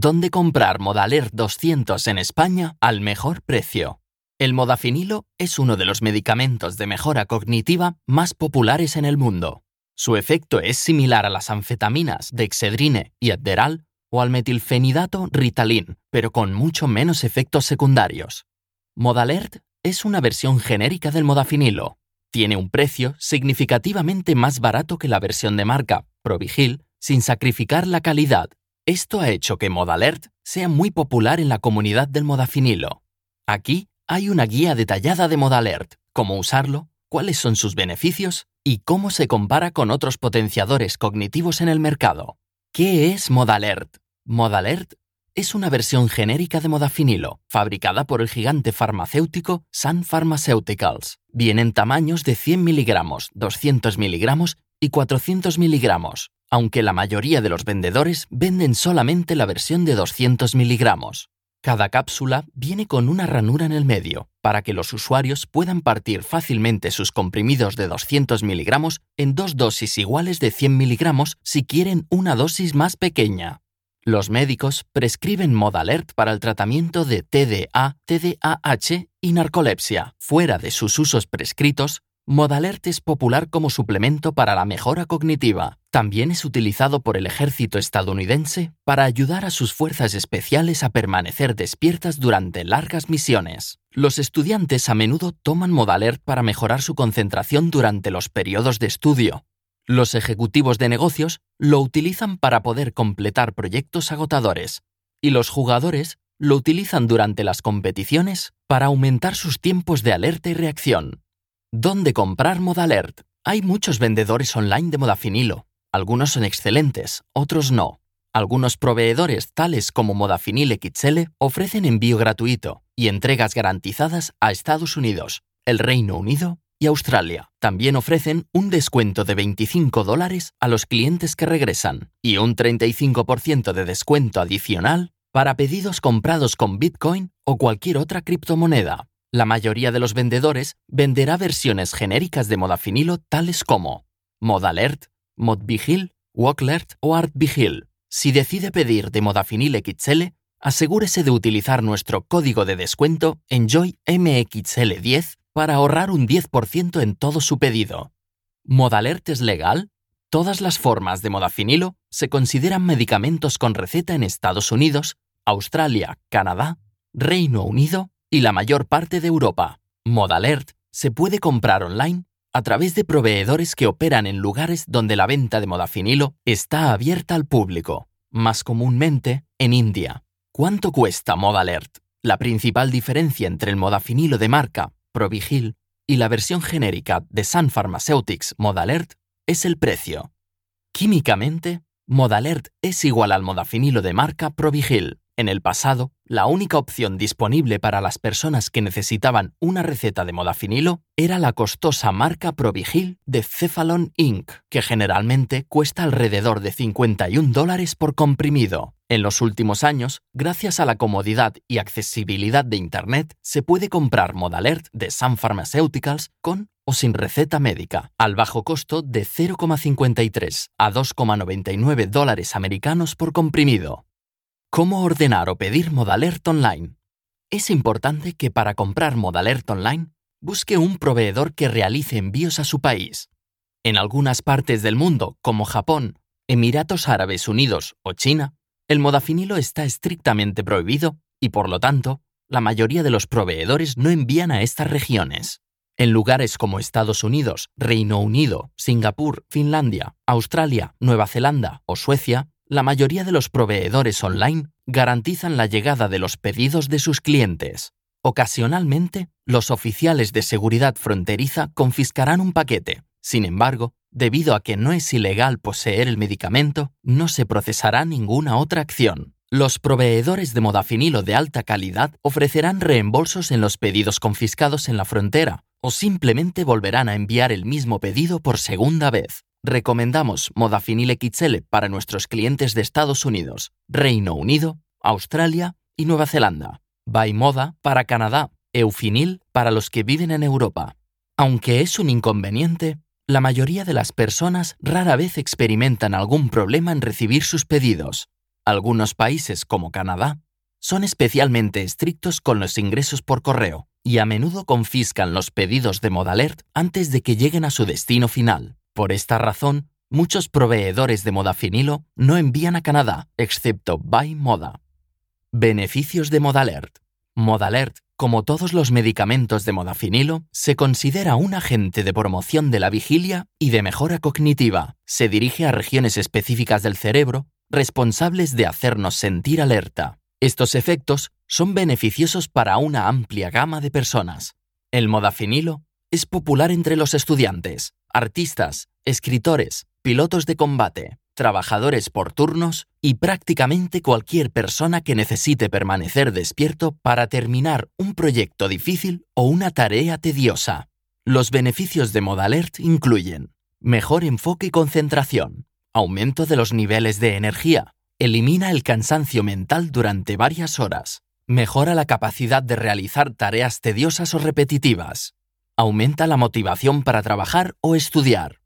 ¿Dónde comprar Modalert 200 en España al mejor precio? El modafinilo es uno de los medicamentos de mejora cognitiva más populares en el mundo. Su efecto es similar a las anfetaminas de Excedrine y Adderal o al metilfenidato Ritalin, pero con mucho menos efectos secundarios. Modalert es una versión genérica del modafinilo. Tiene un precio significativamente más barato que la versión de marca Provigil, sin sacrificar la calidad. Esto ha hecho que Modalert sea muy popular en la comunidad del modafinilo. Aquí hay una guía detallada de Modalert, cómo usarlo, cuáles son sus beneficios y cómo se compara con otros potenciadores cognitivos en el mercado. ¿Qué es Modalert? Modalert es una versión genérica de modafinilo, fabricada por el gigante farmacéutico Sun Pharmaceuticals. Viene en tamaños de 100 miligramos, 200 miligramos y 400 miligramos, aunque la mayoría de los vendedores venden solamente la versión de 200 miligramos. Cada cápsula viene con una ranura en el medio, para que los usuarios puedan partir fácilmente sus comprimidos de 200 miligramos en dos dosis iguales de 100 miligramos si quieren una dosis más pequeña. Los médicos prescriben Modalert para el tratamiento de TDA, TDAH y narcolepsia. Fuera de sus usos prescritos, Modalert es popular como suplemento para la mejora cognitiva. También es utilizado por el ejército estadounidense para ayudar a sus fuerzas especiales a permanecer despiertas durante largas misiones. Los estudiantes a menudo toman Modalert para mejorar su concentración durante los periodos de estudio. Los ejecutivos de negocios lo utilizan para poder completar proyectos agotadores. Y los jugadores lo utilizan durante las competiciones para aumentar sus tiempos de alerta y reacción. ¿Dónde comprar Modalert? Hay muchos vendedores online de modafinilo. Algunos son excelentes, otros no. Algunos proveedores, tales como Modafinil XL, ofrecen envío gratuito y entregas garantizadas a Estados Unidos, el Reino Unido y Australia. También ofrecen un descuento de 25 dólares a los clientes que regresan y un 35% de descuento adicional para pedidos comprados con Bitcoin o cualquier otra criptomoneda. La mayoría de los vendedores venderá versiones genéricas de modafinilo tales como Modalert, Modvigil, Walklert o Artvigil. Si decide pedir de modafinil XL, asegúrese de utilizar nuestro código de descuento ENJOYMXL10 para ahorrar un 10% en todo su pedido. ¿Modalert es legal? Todas las formas de modafinilo se consideran medicamentos con receta en Estados Unidos, Australia, Canadá, Reino Unido y la mayor parte de Europa. Modalert se puede comprar online a través de proveedores que operan en lugares donde la venta de modafinilo está abierta al público, más comúnmente en India. ¿Cuánto cuesta Modalert? La principal diferencia entre el modafinilo de marca Provigil y la versión genérica de Sun Pharmaceutics Modalert es el precio. Químicamente, Modalert es igual al modafinilo de marca Provigil, en el pasado, la única opción disponible para las personas que necesitaban una receta de modafinilo era la costosa marca Provigil de Cephalon Inc., que generalmente cuesta alrededor de 51 dólares por comprimido. En los últimos años, gracias a la comodidad y accesibilidad de Internet, se puede comprar Modalert de Sun Pharmaceuticals con o sin receta médica, al bajo costo de 0,53 a 2,99 dólares americanos por comprimido. ¿Cómo ordenar o pedir Modalert online? Es importante que para comprar Modalert online busque un proveedor que realice envíos a su país. En algunas partes del mundo, como Japón, Emiratos Árabes Unidos o China, el modafinilo está estrictamente prohibido y por lo tanto, la mayoría de los proveedores no envían a estas regiones. En lugares como Estados Unidos, Reino Unido, Singapur, Finlandia, Australia, Nueva Zelanda o Suecia, la mayoría de los proveedores online garantizan la llegada de los pedidos de sus clientes. Ocasionalmente, los oficiales de seguridad fronteriza confiscarán un paquete. Sin embargo, debido a que no es ilegal poseer el medicamento, no se procesará ninguna otra acción. Los proveedores de modafinilo de alta calidad ofrecerán reembolsos en los pedidos confiscados en la frontera o simplemente volverán a enviar el mismo pedido por segunda vez. Recomendamos Modafinil XL para nuestros clientes de Estados Unidos, Reino Unido, Australia y Nueva Zelanda. By Moda para Canadá, Eufinil para los que viven en Europa. Aunque es un inconveniente, la mayoría de las personas rara vez experimentan algún problema en recibir sus pedidos. Algunos países, como Canadá, son especialmente estrictos con los ingresos por correo y a menudo confiscan los pedidos de Modalert antes de que lleguen a su destino final. Por esta razón, muchos proveedores de modafinilo no envían a Canadá, excepto Buy Moda. Beneficios de Modalert. Modalert, como todos los medicamentos de modafinilo, se considera un agente de promoción de la vigilia y de mejora cognitiva. Se dirige a regiones específicas del cerebro responsables de hacernos sentir alerta. Estos efectos son beneficiosos para una amplia gama de personas. El modafinilo es popular entre los estudiantes, artistas, escritores, pilotos de combate, trabajadores por turnos y prácticamente cualquier persona que necesite permanecer despierto para terminar un proyecto difícil o una tarea tediosa. Los beneficios de Modalert incluyen mejor enfoque y concentración, aumento de los niveles de energía, elimina el cansancio mental durante varias horas, mejora la capacidad de realizar tareas tediosas o repetitivas, aumenta la motivación para trabajar o estudiar.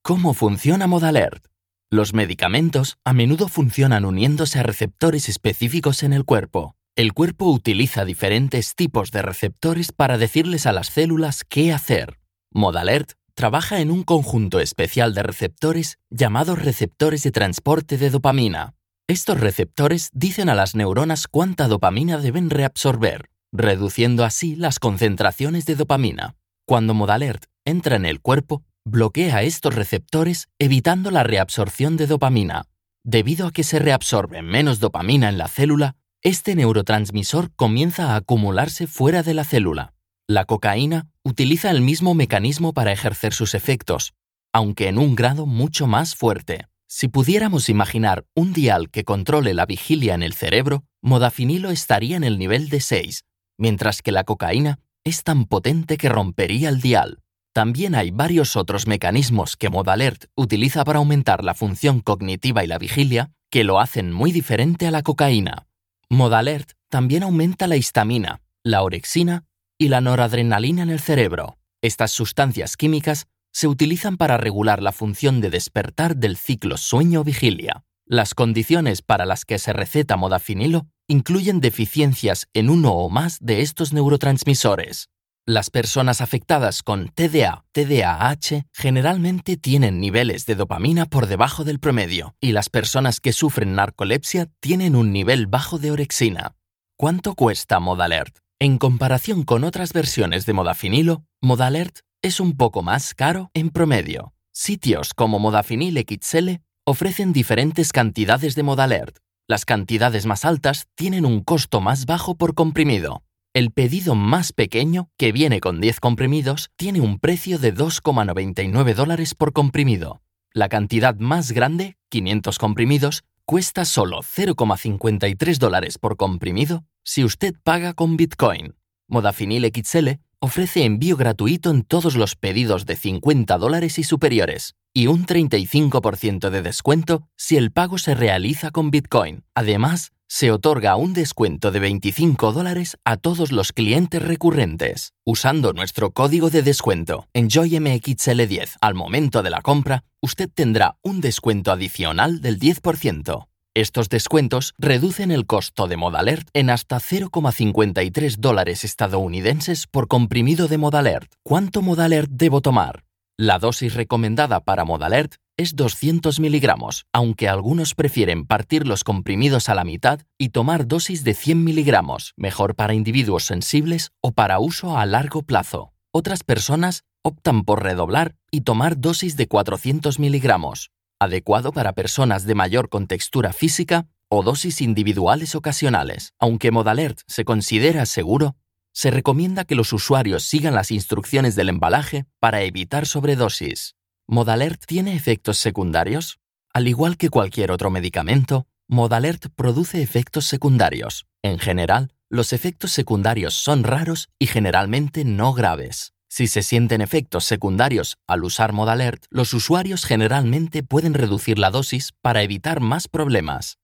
¿Cómo funciona Modalert? Los medicamentos a menudo funcionan uniéndose a receptores específicos en el cuerpo. El cuerpo utiliza diferentes tipos de receptores para decirles a las células qué hacer. Modalert trabaja en un conjunto especial de receptores llamados receptores de transporte de dopamina. Estos receptores dicen a las neuronas cuánta dopamina deben reabsorber, reduciendo así las concentraciones de dopamina. Cuando Modalert entra en el cuerpo, bloquea estos receptores evitando la reabsorción de dopamina. Debido a que se reabsorbe menos dopamina en la célula, este neurotransmisor comienza a acumularse fuera de la célula. La cocaína utiliza el mismo mecanismo para ejercer sus efectos, aunque en un grado mucho más fuerte. Si pudiéramos imaginar un dial que controle la vigilia en el cerebro, modafinilo estaría en el nivel de 6, mientras que la cocaína es tan potente que rompería el dial. También hay varios otros mecanismos que Modalert utiliza para aumentar la función cognitiva y la vigilia que lo hacen muy diferente a la cocaína. Modalert también aumenta la histamina, la orexina y la noradrenalina en el cerebro. Estas sustancias químicas se utilizan para regular la función de despertar del ciclo sueño-vigilia. Las condiciones para las que se receta modafinilo incluyen deficiencias en uno o más de estos neurotransmisores. Las personas afectadas con TDA, TDAH generalmente tienen niveles de dopamina por debajo del promedio y las personas que sufren narcolepsia tienen un nivel bajo de orexina. ¿Cuánto cuesta Modalert? En comparación con otras versiones de modafinilo, Modalert es un poco más caro en promedio. Sitios como Modafinil XL ofrecen diferentes cantidades de Modalert. Las cantidades más altas tienen un costo más bajo por comprimido. El pedido más pequeño, que viene con 10 comprimidos, tiene un precio de 2,99 dólares por comprimido. La cantidad más grande, 500 comprimidos, cuesta solo 0,53 dólares por comprimido si usted paga con Bitcoin. Modafinil XL ofrece envío gratuito en todos los pedidos de 50 dólares y superiores y un 35% de descuento si el pago se realiza con Bitcoin. Además, se otorga un descuento de 25 dólares a todos los clientes recurrentes. Usando nuestro código de descuento ENJOYMXL10 al momento de la compra, usted tendrá un descuento adicional del 10%. Estos descuentos reducen el costo de Modalert en hasta 0,53 dólares estadounidenses por comprimido de Modalert. ¿Cuánto Modalert debo tomar? La dosis recomendada para Modalert es 200 miligramos, aunque algunos prefieren partir los comprimidos a la mitad y tomar dosis de 100 miligramos, mejor para individuos sensibles o para uso a largo plazo. Otras personas optan por redoblar y tomar dosis de 400 miligramos, adecuado para personas de mayor contextura física o dosis individuales ocasionales. Aunque Modalert se considera seguro, se recomienda que los usuarios sigan las instrucciones del embalaje para evitar sobredosis. ¿Modalert tiene efectos secundarios? Al igual que cualquier otro medicamento, Modalert produce efectos secundarios. En general, los efectos secundarios son raros y generalmente no graves. Si se sienten efectos secundarios al usar Modalert, los usuarios generalmente pueden reducir la dosis para evitar más problemas.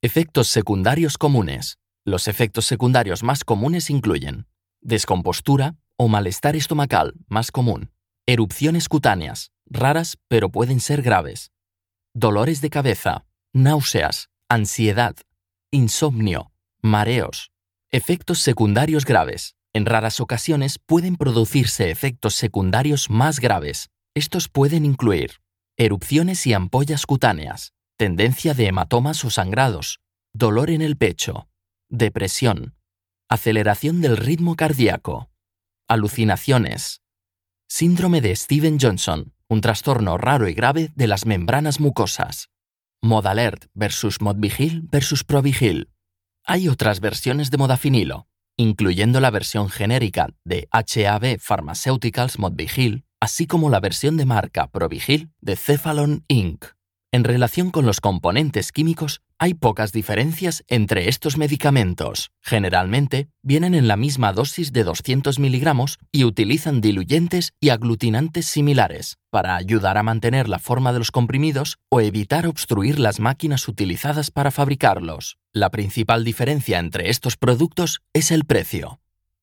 Efectos secundarios comunes. Los efectos secundarios más comunes incluyen descompostura o malestar estomacal más común, erupciones cutáneas, raras pero pueden ser graves, dolores de cabeza, náuseas, ansiedad, insomnio, mareos, efectos secundarios graves. En raras ocasiones pueden producirse efectos secundarios más graves. Estos pueden incluir erupciones y ampollas cutáneas, tendencia de hematomas o sangrados, dolor en el pecho, depresión, aceleración del ritmo cardíaco, alucinaciones, síndrome de Steven Johnson, un trastorno raro y grave de las membranas mucosas, Modalert versus Modvigil versus Provigil. Hay otras versiones de modafinilo, incluyendo la versión genérica de HAB Pharmaceuticals Modvigil, así como la versión de marca Provigil de Cephalon Inc. En relación con los componentes químicos, hay pocas diferencias entre estos medicamentos. Generalmente, vienen en la misma dosis de 200 miligramos y utilizan diluyentes y aglutinantes similares para ayudar a mantener la forma de los comprimidos o evitar obstruir las máquinas utilizadas para fabricarlos. La principal diferencia entre estos productos es el precio.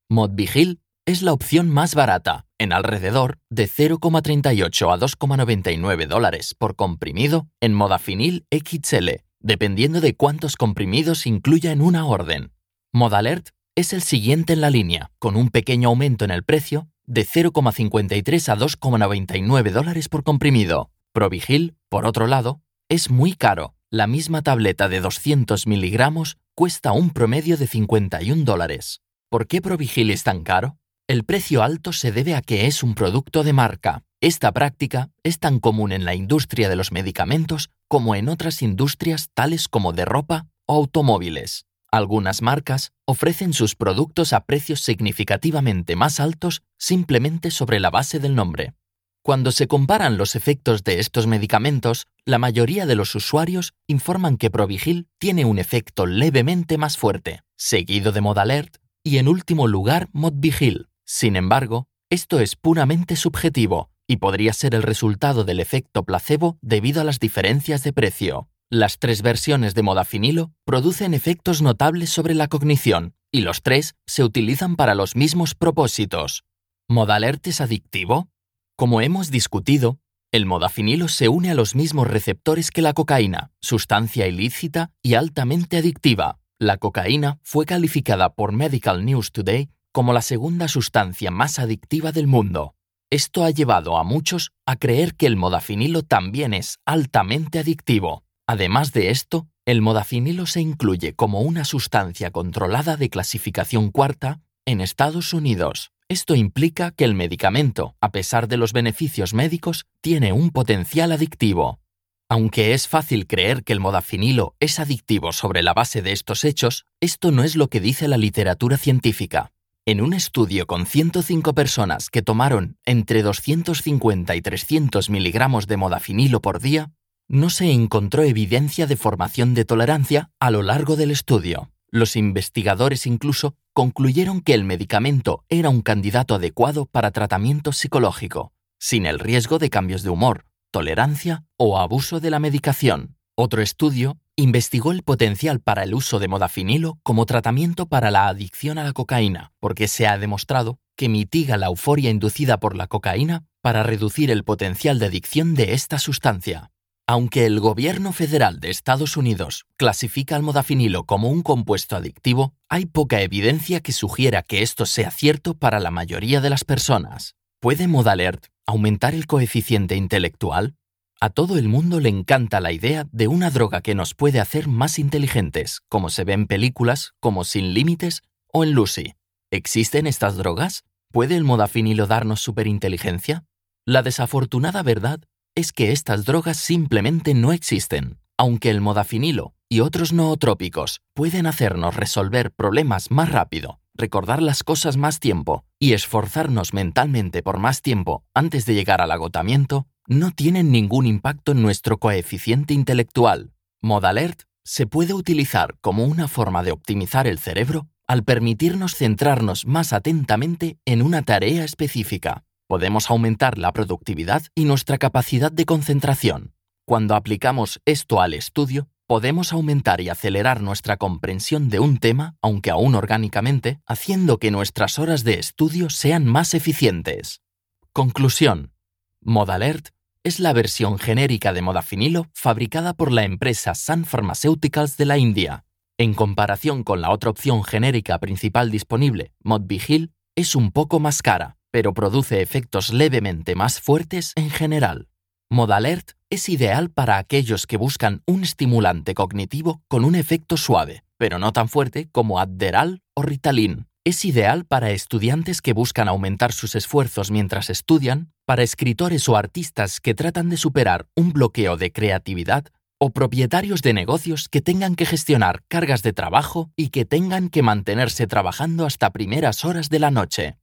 Modvigil es la opción más barata, en alrededor de 0,38 a 2,99 dólares por comprimido en modafinil XL, dependiendo de cuántos comprimidos incluya en una orden. Modalert es el siguiente en la línea, con un pequeño aumento en el precio de 0,53 a 2,99 dólares por comprimido. Provigil, por otro lado, es muy caro. La misma tableta de 200 miligramos cuesta un promedio de 51 dólares. ¿Por qué Provigil es tan caro? El precio alto se debe a que es un producto de marca. Esta práctica es tan común en la industria de los medicamentos como en otras industrias tales como de ropa o automóviles. Algunas marcas ofrecen sus productos a precios significativamente más altos simplemente sobre la base del nombre. Cuando se comparan los efectos de estos medicamentos, la mayoría de los usuarios informan que Provigil tiene un efecto levemente más fuerte, seguido de Modalert y en último lugar Modvigil. Sin embargo, esto es puramente subjetivo y podría ser el resultado del efecto placebo debido a las diferencias de precio. Las tres versiones de modafinilo producen efectos notables sobre la cognición y los tres se utilizan para los mismos propósitos. ¿Modalert es adictivo? Como hemos discutido, el modafinilo se une a los mismos receptores que la cocaína, sustancia ilícita y altamente adictiva. La cocaína fue calificada por Medical News Today como la segunda sustancia más adictiva del mundo. Esto ha llevado a muchos a creer que el modafinilo también es altamente adictivo. Además de esto, el modafinilo se incluye como una sustancia controlada de clasificación cuarta en Estados Unidos. Esto implica que el medicamento, a pesar de los beneficios médicos, tiene un potencial adictivo. Aunque es fácil creer que el modafinilo es adictivo sobre la base de estos hechos, esto no es lo que dice la literatura científica. En un estudio con 105 personas que tomaron entre 250 y 300 miligramos de modafinilo por día, no se encontró evidencia de formación de tolerancia a lo largo del estudio. Los investigadores incluso concluyeron que el medicamento era un candidato adecuado para tratamiento psicológico, sin el riesgo de cambios de humor, tolerancia o abuso de la medicación. Otro estudio investigó el potencial para el uso de modafinilo como tratamiento para la adicción a la cocaína, porque se ha demostrado que mitiga la euforia inducida por la cocaína para reducir el potencial de adicción de esta sustancia. Aunque el gobierno federal de Estados Unidos clasifica al modafinilo como un compuesto adictivo, hay poca evidencia que sugiera que esto sea cierto para la mayoría de las personas. ¿Puede Modalert aumentar el coeficiente intelectual? A todo el mundo le encanta la idea de una droga que nos puede hacer más inteligentes, como se ve en películas como Sin Límites o en Lucy. ¿Existen estas drogas? ¿Puede el modafinilo darnos superinteligencia? La desafortunada verdad es que estas drogas simplemente no existen. Aunque el modafinilo y otros nootrópicos pueden hacernos resolver problemas más rápido, recordar las cosas más tiempo y esforzarnos mentalmente por más tiempo antes de llegar al agotamiento, no tienen ningún impacto en nuestro coeficiente intelectual. Modalert se puede utilizar como una forma de optimizar el cerebro al permitirnos centrarnos más atentamente en una tarea específica. Podemos aumentar la productividad y nuestra capacidad de concentración. Cuando aplicamos esto al estudio, podemos aumentar y acelerar nuestra comprensión de un tema, aunque aún orgánicamente, haciendo que nuestras horas de estudio sean más eficientes. Conclusión. Modalert es la versión genérica de modafinilo fabricada por la empresa Sun Pharmaceuticals de la India. En comparación con la otra opción genérica principal disponible, Modvigil, es un poco más cara, pero produce efectos levemente más fuertes en general. Modalert es ideal para aquellos que buscan un estimulante cognitivo con un efecto suave, pero no tan fuerte como Adderal o Ritalin. Es ideal para estudiantes que buscan aumentar sus esfuerzos mientras estudian, para escritores o artistas que tratan de superar un bloqueo de creatividad o propietarios de negocios que tengan que gestionar cargas de trabajo y que tengan que mantenerse trabajando hasta primeras horas de la noche.